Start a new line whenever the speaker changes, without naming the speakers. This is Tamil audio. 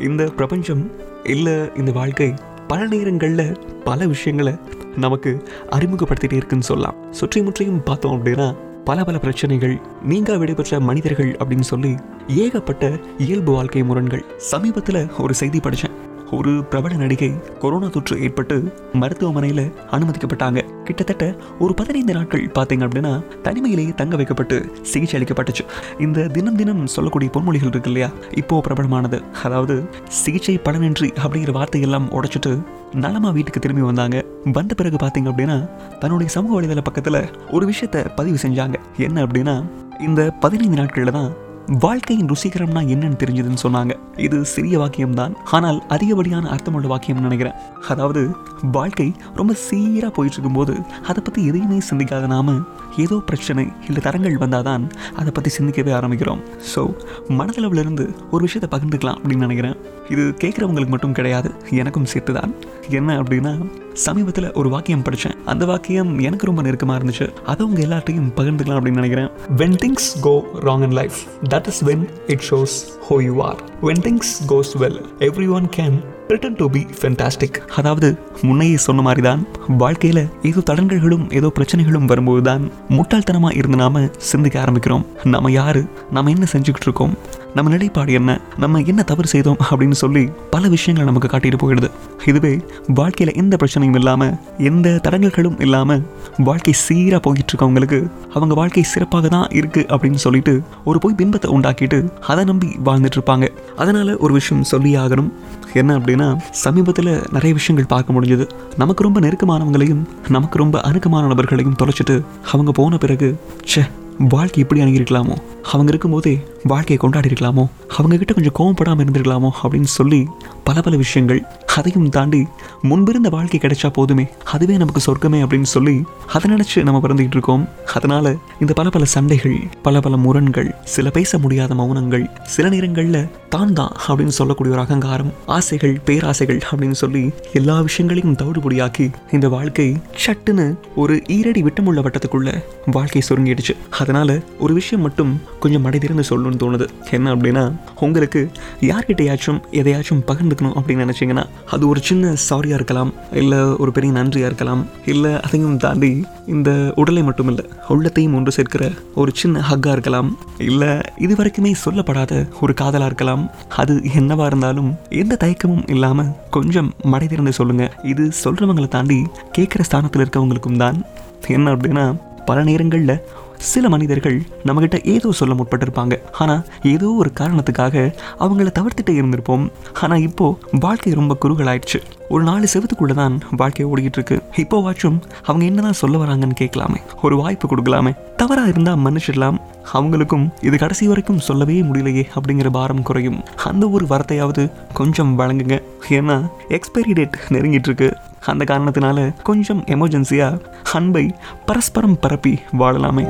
இந்த பிரபஞ்சம் இல்லை இந்த வாழ்க்கை பல நேரங்களில் பல விஷயங்களை நமக்கு அறிமுகப்படுத்திட்டே இருக்குன்னு சொல்லலாம். சுற்றி முற்றியும் பார்த்தோம் அப்படின்னா பல பல பிரச்சனைகள் நீங்க விடைபெற்ற மனிதர்கள் அப்படின்னு சொல்லி ஏகப்பட்ட இயல்பு வாழ்க்கை முரண்கள். சமீபத்தில் ஒரு செய்தி படித்தேன் ஒரு பிரபல நடிகை கொரோனா தொற்று ஏற்பட்டு மருத்துவமனையில் அனுமதிக்கப்பட்டாங்க. கிட்டத்தட்ட ஒரு பதினைந்து நாட்கள் பார்த்தீங்க அப்படின்னா தனிமையிலேயே தங்க வைக்கப்பட்டு சிகிச்சை அளிக்கப்பட்டுச்சு. இந்த தினம் தினம் சொல்லக்கூடிய பொன்மொழிகள் இருக்கு இல்லையா? இப்போ பிரபலமானது. அதாவது சிகிச்சை பலனின்றி அப்படிங்கிற வார்த்தையெல்லாம் உடைச்சிட்டு நலமா வீட்டுக்கு திரும்பி வந்தாங்க. வந்த பிறகு பார்த்தீங்க அப்படின்னா தன்னுடைய சமூக வலைதள பக்கத்தில் ஒரு விஷயத்த பதிவு செஞ்சாங்க. என்ன அப்படின்னா இந்த பதினைந்து நாட்களில் தான் வாழ்க்கையின் ருசிகரம்னா என்னன்னு தெரிஞ்சதுன்னு சொன்னாங்க. இது சிறிய வாக்கியம்தான். ஆனால் அதிகப்படியான அர்த்தமுள்ள வாக்கியம்னு நினைக்கிறேன்? அதாவது வாழ்க்கை ரொம்ப சீராக போயிட்டு இருக்கும்போது அதை பற்றி எதையுமே சிந்திக்காத நாம ஏதோ பிரச்சனை இல்லை தரங்கள் வந்தால் தான் அதை பற்றி சிந்திக்கவே ஆரம்பிக்கிறோம். ஸோ மனதளவிலிருந்து ஒரு விஷயத்தை பகிர்ந்துக்கலாம் அப்படின்னு நினைக்கிறேன். இது கேட்குறவங்களுக்கு மட்டும் கிடையாது எனக்கும் சேர்த்து தான் என்ன அப்படின்னா சமீபத்தில் ஒரு வாக்கியம் படித்தேன் அந்த வாக்கியம் எனக்கு ரொம்ப நெருக்கமாக இருந்துச்சு. அதை உங்கள் எல்லார்ட்டையும் பகிர்ந்துக்கலாம் அப்படின்னு நினைக்கிறேன். When things go wrong wrong life that that is when it shows who you are. When things goes well everyone can pretend to be fantastic அதாவது முன்னையே சொன்ன மாதிரி தான் வாழ்க்கையில் ஏதோ தடங்கல்களும் ஏதோ பிரச்சனைகளும் வரும்போது தான் முட்டாள்தனமாக இருந்து நாம சிந்திக்க ஆரம்பிக்கிறோம். நம்ம யாரு? நம்ம என்ன செஞ்சுக்கிட்டு இருக்கோம்? நம்ம நிலைப்பாடு என்ன? நம்ம என்ன தவறு செய்தோம்? அப்படின்னு சொல்லி பல விஷயங்கள் நமக்கு காட்டிட்டு போயிடுது. இதுவே வாழ்க்கையில் எந்த பிரச்சனையும் இல்லாமல் எந்த தடங்கல்களும் இல்லாமல் வாழ்க்கை சீராக போயிட்டு இருக்கவங்களுக்கு அவங்க வாழ்க்கை சிறப்பாக தான் இருக்கு அப்படின்னு சொல்லிட்டு ஒரு போய் பின்பத்தை உண்டாக்கிட்டு அதை நம்பி வாழ்ந்துட்டு இருப்பாங்க அதனால ஒரு விஷயம் சொல்லி ஆகணும். என்ன அப்படின்னா சமீபத்தில் நிறைய விஷயங்கள் பார்க்க முடிஞ்சது. நமக்கு ரொம்ப நெருக்கமானவங்களையும் நமக்கு ரொம்ப அணுக்கமான நபர்களையும் தொலைச்சிட்டு அவங்க போன பிறகு ச்சே வாழ்க்கை இப்படி அணுகிருக்கலாமோ அவங்க இருக்கும்போதே வாழ்க்கையை கொண்டாடி இருக்கலாமோ அவங்க கிட்ட கொஞ்சம் கோவப்படாமல் இருந்திருக்கலாமோ? அப்படின்னு சொல்லி பல பல விஷயங்கள் அதையும் தாண்டி முன்பிருந்த வாழ்க்கை கிடைச்சா போதுமே. அதுவே நமக்கு சொர்க்கமே அப்படின்னு சொல்லி அதை நினைச்சு நம்ம பிறந்துகிட்டு இருக்கோம். அதனால இந்த பல பல சண்டைகள் பல பல முரண்கள் சில பேச முடியாத மௌனங்கள் சில நேரங்களில் தான் தான் அப்படின்னு சொல்லக்கூடிய ஒரு அகங்காரம் ஆசைகள் பேராசைகள் அப்படின்னு சொல்லி எல்லா விஷயங்களையும் தவிடுபடியாக்கி இந்த வாழ்க்கை சட்டுன்னு ஒரு ஈரடி விட்டமுள்ள வட்டத்துக்குள்ள வாழ்க்கை சுருங்கிடுச்சு. அதனால ஒரு விஷயம் மட்டும் கொஞ்சம் மடை திறந்து சொல்லணும்னு தோணுது. என்ன அப்படின்னா உங்களுக்கு யார்கிட்டயாச்சும் எதையாச்சும் பகிர்ந்து பகிர்ந்துக்கணும் அப்படின்னு நினைச்சீங்கன்னா அது ஒரு சின்ன சாரியாக இருக்கலாம் இல்லை ஒரு பெரிய நன்றியாக இருக்கலாம் இல்லை அதையும் தாண்டி இந்த உடலை மட்டும் இல்லை உள்ளத்தையும் ஒன்று சேர்க்கிற ஒரு சின்ன ஹக்காக இருக்கலாம் இல்லை இது வரைக்குமே சொல்லப்படாத ஒரு காதலாக இருக்கலாம். அது என்னவா இருந்தாலும் எந்த தயக்கமும் இல்லாமல் கொஞ்சம் மடை திறந்து சொல்லுங்க. இது சொல்கிறவங்களை தாண்டி கேட்குற ஸ்தானத்தில் இருக்கவங்களுக்கும் தான். என்ன அப்படின்னா பல நேரங்களில் சில மனிதர்கள் நம்மகிட்ட ஏதோ சொல்ல முற்பட்டிருப்பாங்க. ஆனால் ஏதோ ஒரு காரணத்துக்காக அவங்கள தவிர்த்துட்டே இருந்திருப்போம். ஆனால் இப்போது வாழ்க்கை ரொம்ப குறுகலாயிடுச்சு. ஒரு நாலு செவத்துக்குள்ள தான் வாழ்க்கை ஓடிக்கிட்டு இருக்கு இப்போவாச்சும் அவங்க என்னதான் சொல்ல வராங்கன்னு கேட்கலாமே. ஒரு வாய்ப்பு கொடுக்கலாமே. தவறா இருந்தா மன்னிச்சிடலாம். அவங்களுக்கும் இது கடைசி வரைக்கும் சொல்லவே முடியலையே அப்படிங்கிற பாரம் குறையும். அந்த ஒரு வார்த்தையாவது கொஞ்சம் வழங்குங்க. ஏன்னா எக்ஸ்பைரி டேட் நெருங்கிட்டு இருக்கு அந்த காரணத்தினால கொஞ்சம் எமர்ஜென்சியா அன்பை பரஸ்பரம் பரப்பி வாழலாமே.